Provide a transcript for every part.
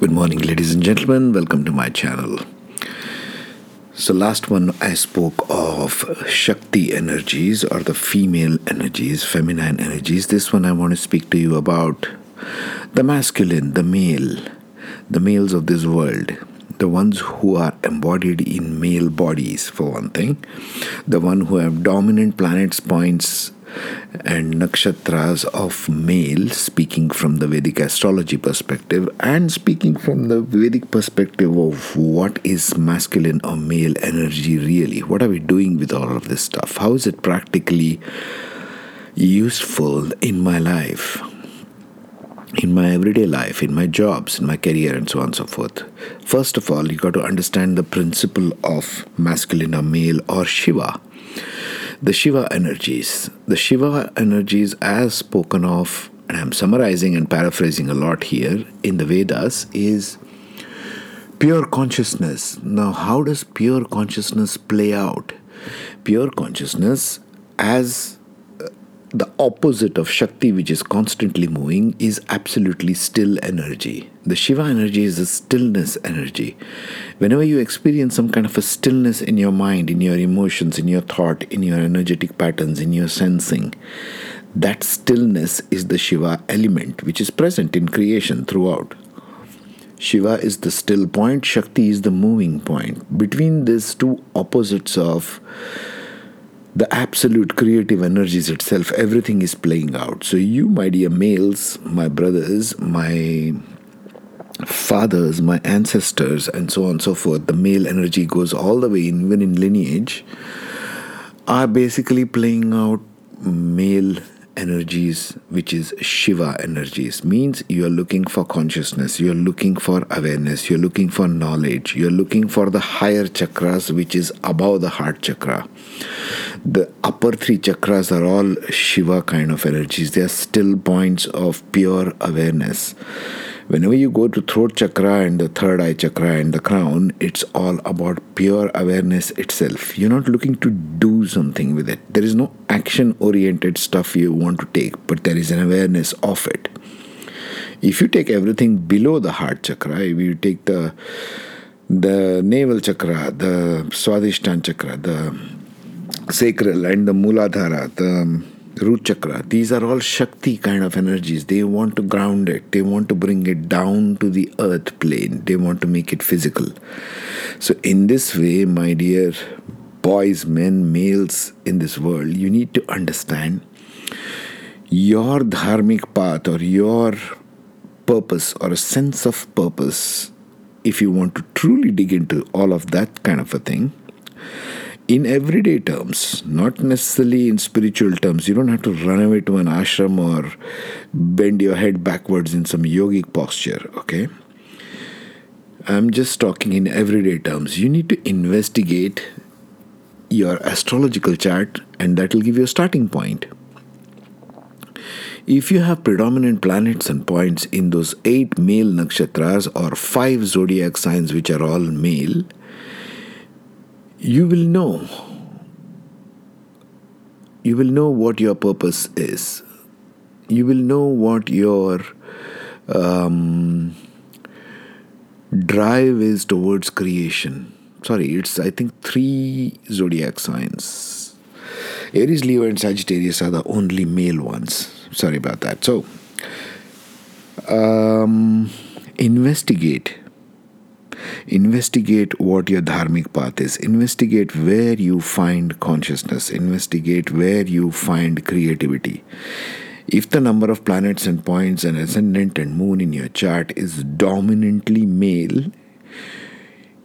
Good morning, ladies and gentlemen. Welcome to my channel. So, last one I spoke of Shakti energies or the female energies, feminine energies. This one I want to speak to you about the masculine, the male, the males of this world, the ones who are embodied in male bodies, for one thing, the one who have dominant planets points and nakshatras of male, speaking from the Vedic astrology perspective, and speaking from the Vedic perspective of what is masculine or male energy really. What are we doing with all of this stuff? How is it practically useful in my life? in my everyday life, in my jobs, in my career, and so on and so forth. First of all, you got to understand the principle of masculine or male or Shiva the Shiva energies. The Shiva energies, as spoken of, and I'm summarizing and paraphrasing a lot here in the Vedas, is pure consciousness. Now, how does pure consciousness play out? Pure consciousness, as the opposite of Shakti, which is constantly moving, is absolutely still energy. The Shiva energy is a stillness energy. Whenever you experience some kind of a stillness in your mind, in your emotions, in your thought, in your energetic patterns, in your sensing, that stillness is the Shiva element, which is present in creation throughout. Shiva is the still point, Shakti is the moving point. Between these two opposites of the absolute creative energies itself, everything is playing out. So, you, my dear males, my brothers, my fathers, my ancestors, and so on and so forth, the male energy goes all the way, in, even in lineage, are basically playing out male energies, which is Shiva energies, means you are looking for consciousness, you are looking for awareness, you are looking for knowledge, you are looking for the higher chakras, which is above the heart chakra. The upper three chakras are all Shiva kind of energies, they are still points of pure awareness. Whenever you go to throat chakra and the third eye chakra and the crown it's all about pure awareness itself. You're not looking to do something with it. There is no action oriented stuff you want to take but there is an awareness of it. If you take everything below the heart chakra if you take the the navel chakra the swadhisthana chakra the sacral and the muladhara the um, root chakra. These are all Shakti kind of energies. They want to ground it, they want to bring it down to the earth plane, they want to make it physical. So, in this way, my dear boys, men, males in this world, you need to understand your dharmic path or your purpose or a sense of purpose. If you want to truly dig into all of that kind of a thing, in everyday terms, not necessarily in spiritual terms. You don't have to run away to an ashram or bend your head backwards in some yogic posture, okay? I'm just talking in everyday terms. You need to investigate your astrological chart, and that will give you a starting point. If you have predominant planets and points in those eight male nakshatras or five zodiac signs, which are all male, you will know. You will know what your purpose is. You will know what your um, drive is towards creation. Sorry, it's I think three zodiac signs. Aries, Leo, and Sagittarius are the only male ones. Sorry about that. So, um, investigate Investigate what your dharmic path is. Investigate where you find consciousness. Investigate where you find creativity. If the number of planets and points and ascendant and moon in your chart is dominantly male,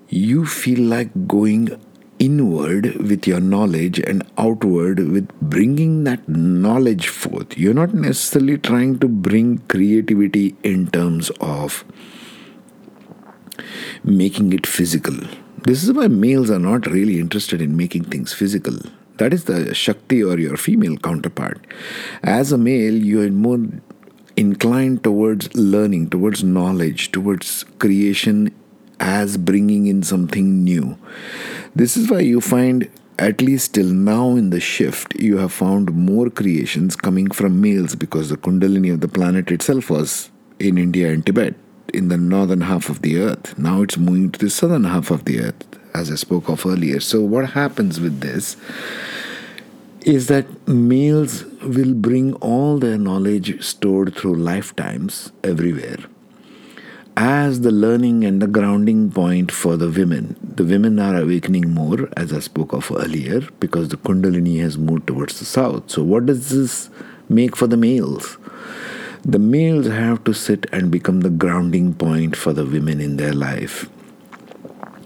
you feel like going inward with your knowledge and outward with bringing that knowledge forth. You're not necessarily trying to bring creativity in terms of making it physical. This is why males are not really interested in making things physical. That is the Shakti or your female counterpart. As a male, you are more inclined towards learning, towards knowledge, towards creation as bringing in something new. This is why you find, at least till now in the shift, you have found more creations coming from males because the Kundalini of the planet itself was in India and Tibet in the northern half of the earth. Now it's moving to the southern half of the earth, as I spoke of earlier. So, what happens with this is that males will bring all their knowledge stored through lifetimes everywhere as the learning and the grounding point for the women. The women are awakening more, as I spoke of earlier, because the Kundalini has moved towards the south. So, what does this make for the males? The males have to sit and become the grounding point for the women in their life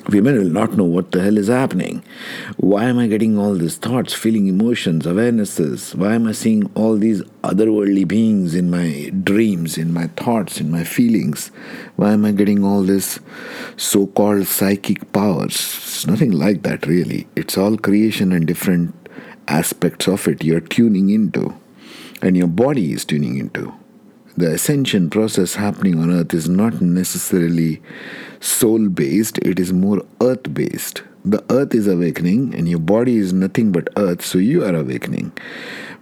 women will not know what the hell is happening. Why am I getting all these thoughts, feeling emotions, awarenesses? Why am I seeing all these otherworldly beings in my dreams, in my thoughts, in my feelings? Why am I getting all this so called psychic powers? It's nothing like that, really. It's all creation and different aspects of it you're tuning into, and your body is tuning into the ascension process happening on earth is not necessarily soul based, it is more earth based. The earth is awakening, and your body is nothing but earth, so you are awakening.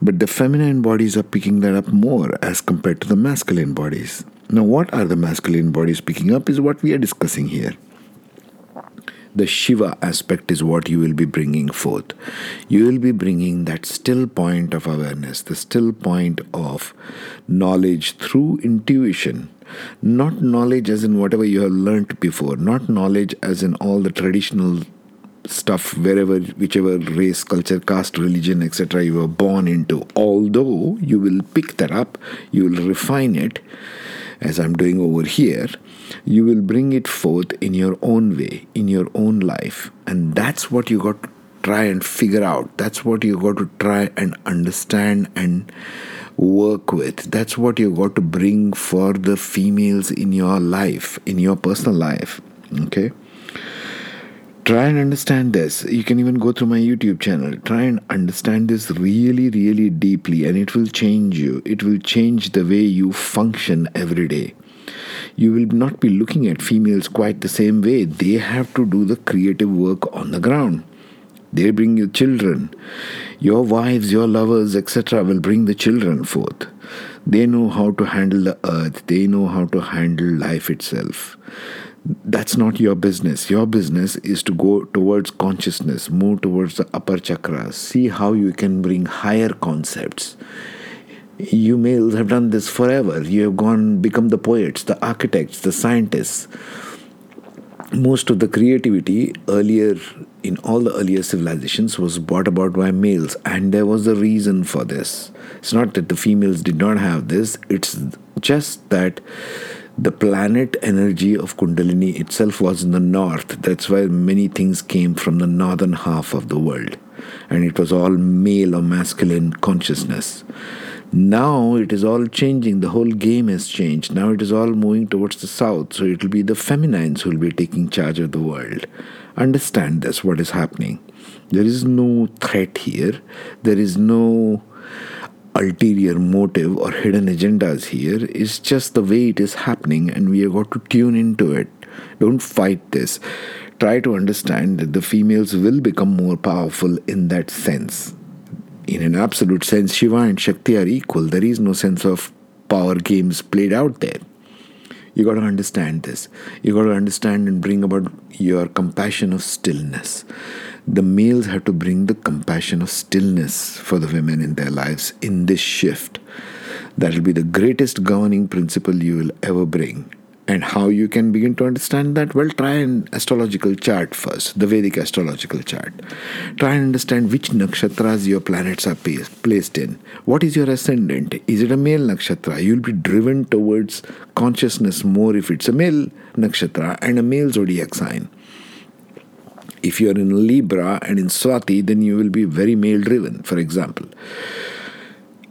But the feminine bodies are picking that up more as compared to the masculine bodies. Now, what are the masculine bodies picking up is what we are discussing here the Shiva aspect is what you will be bringing forth. You will be bringing that still point of awareness, the still point of knowledge through intuition. Not knowledge as in whatever you have learnt before, not knowledge as in all the traditional stuff wherever whichever race culture caste religion etc you were born into although you will pick that up you will refine it as i'm doing over here you will bring it forth in your own way, in your own life. And that's what you got to try and figure out. That's what you got to try and understand and work with. That's what you got to bring for the females in your life, in your personal life. Okay? Try and understand this. You can even go through my YouTube channel. Try and understand this really, really deeply, and it will change you. It will change the way you function every day you will not be looking at females quite the same way. They have to do the creative work on the ground. They bring you children. Your wives, your lovers, etc., will bring the children forth. They know how to handle the earth, they know how to handle life itself. That's not your business. Your business is to go towards consciousness, move towards the upper chakras, see how you can bring higher concepts you males have done this forever. You have gone become the poets, the architects, the scientists. Most of the creativity earlier in all the earlier civilizations was brought about by males, and there was a reason for this. It's not that the females did not have this, it's just that the planet energy of Kundalini itself was in the north. That's why many things came from the northern half of the world, and it was all male or masculine consciousness. Now it is all changing. The whole game has changed. Now it is all moving towards the south. So it will be the feminines who will be taking charge of the world. Understand this, what is happening. There is no threat here. There is no ulterior motive or hidden agendas here. It's just the way it is happening, and we have got to tune into it. Don't fight this. Try to understand that the females will become more powerful in that sense in an absolute sense, Shiva and Shakti are equal. There is no sense of power games played out there. You got to understand this. You got to understand and bring about your compassion of stillness. The males have to bring the compassion of stillness for the women in their lives in this shift. That will be the greatest governing principle you will ever bring and how you can begin to understand that? Well, try an astrological chart first, the Vedic astrological chart. Try and understand which nakshatras your planets are placed in. What is your ascendant? Is it a male nakshatra? You'll be driven towards consciousness more if it's a male nakshatra and a male zodiac sign. If you're in Libra and in Swati, then you will be very male driven, for example.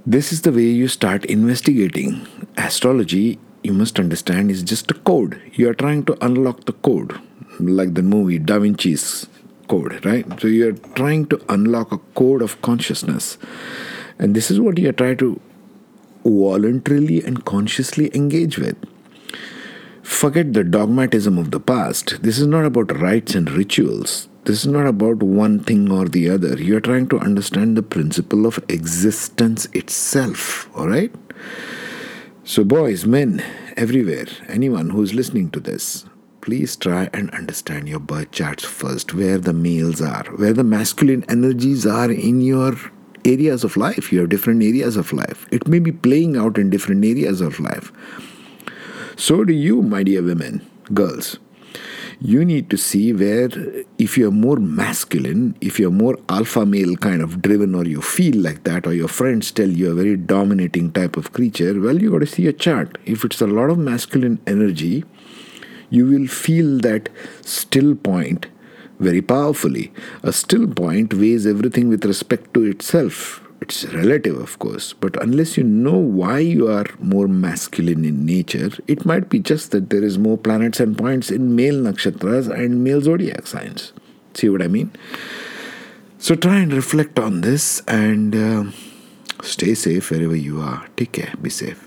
This is the way you start investigating. Astrology you must understand is just a code. You are trying to unlock the code, like the movie Da Vinci's code, right? So you are trying to unlock a code of consciousness. And this is what you are trying to voluntarily and consciously engage with. Forget the dogmatism of the past. This is not about rites and rituals. This is not about one thing or the other. You are trying to understand the principle of existence itself, all right? So, boys, men, everywhere, anyone who's listening to this, please try and understand your birth charts first, where the males are, where the masculine energies are in your areas of life. You have different areas of life. It may be playing out in different areas of life. So do you, my dear women, girls you need to see where if you're more masculine, if you're more alpha male kind of driven, or you feel like that, or your friends tell you a very dominating type of creature, well, you got to see a chart. If it's a lot of masculine energy, you will feel that still point very powerfully. A still point weighs everything with respect to itself it's relative, of course, but unless you know why you are more masculine in nature, it might be just that there is more planets and points in male nakshatras and male zodiac signs. See what I mean? So try and reflect on this and uh, stay safe wherever you are. Take care. Be safe.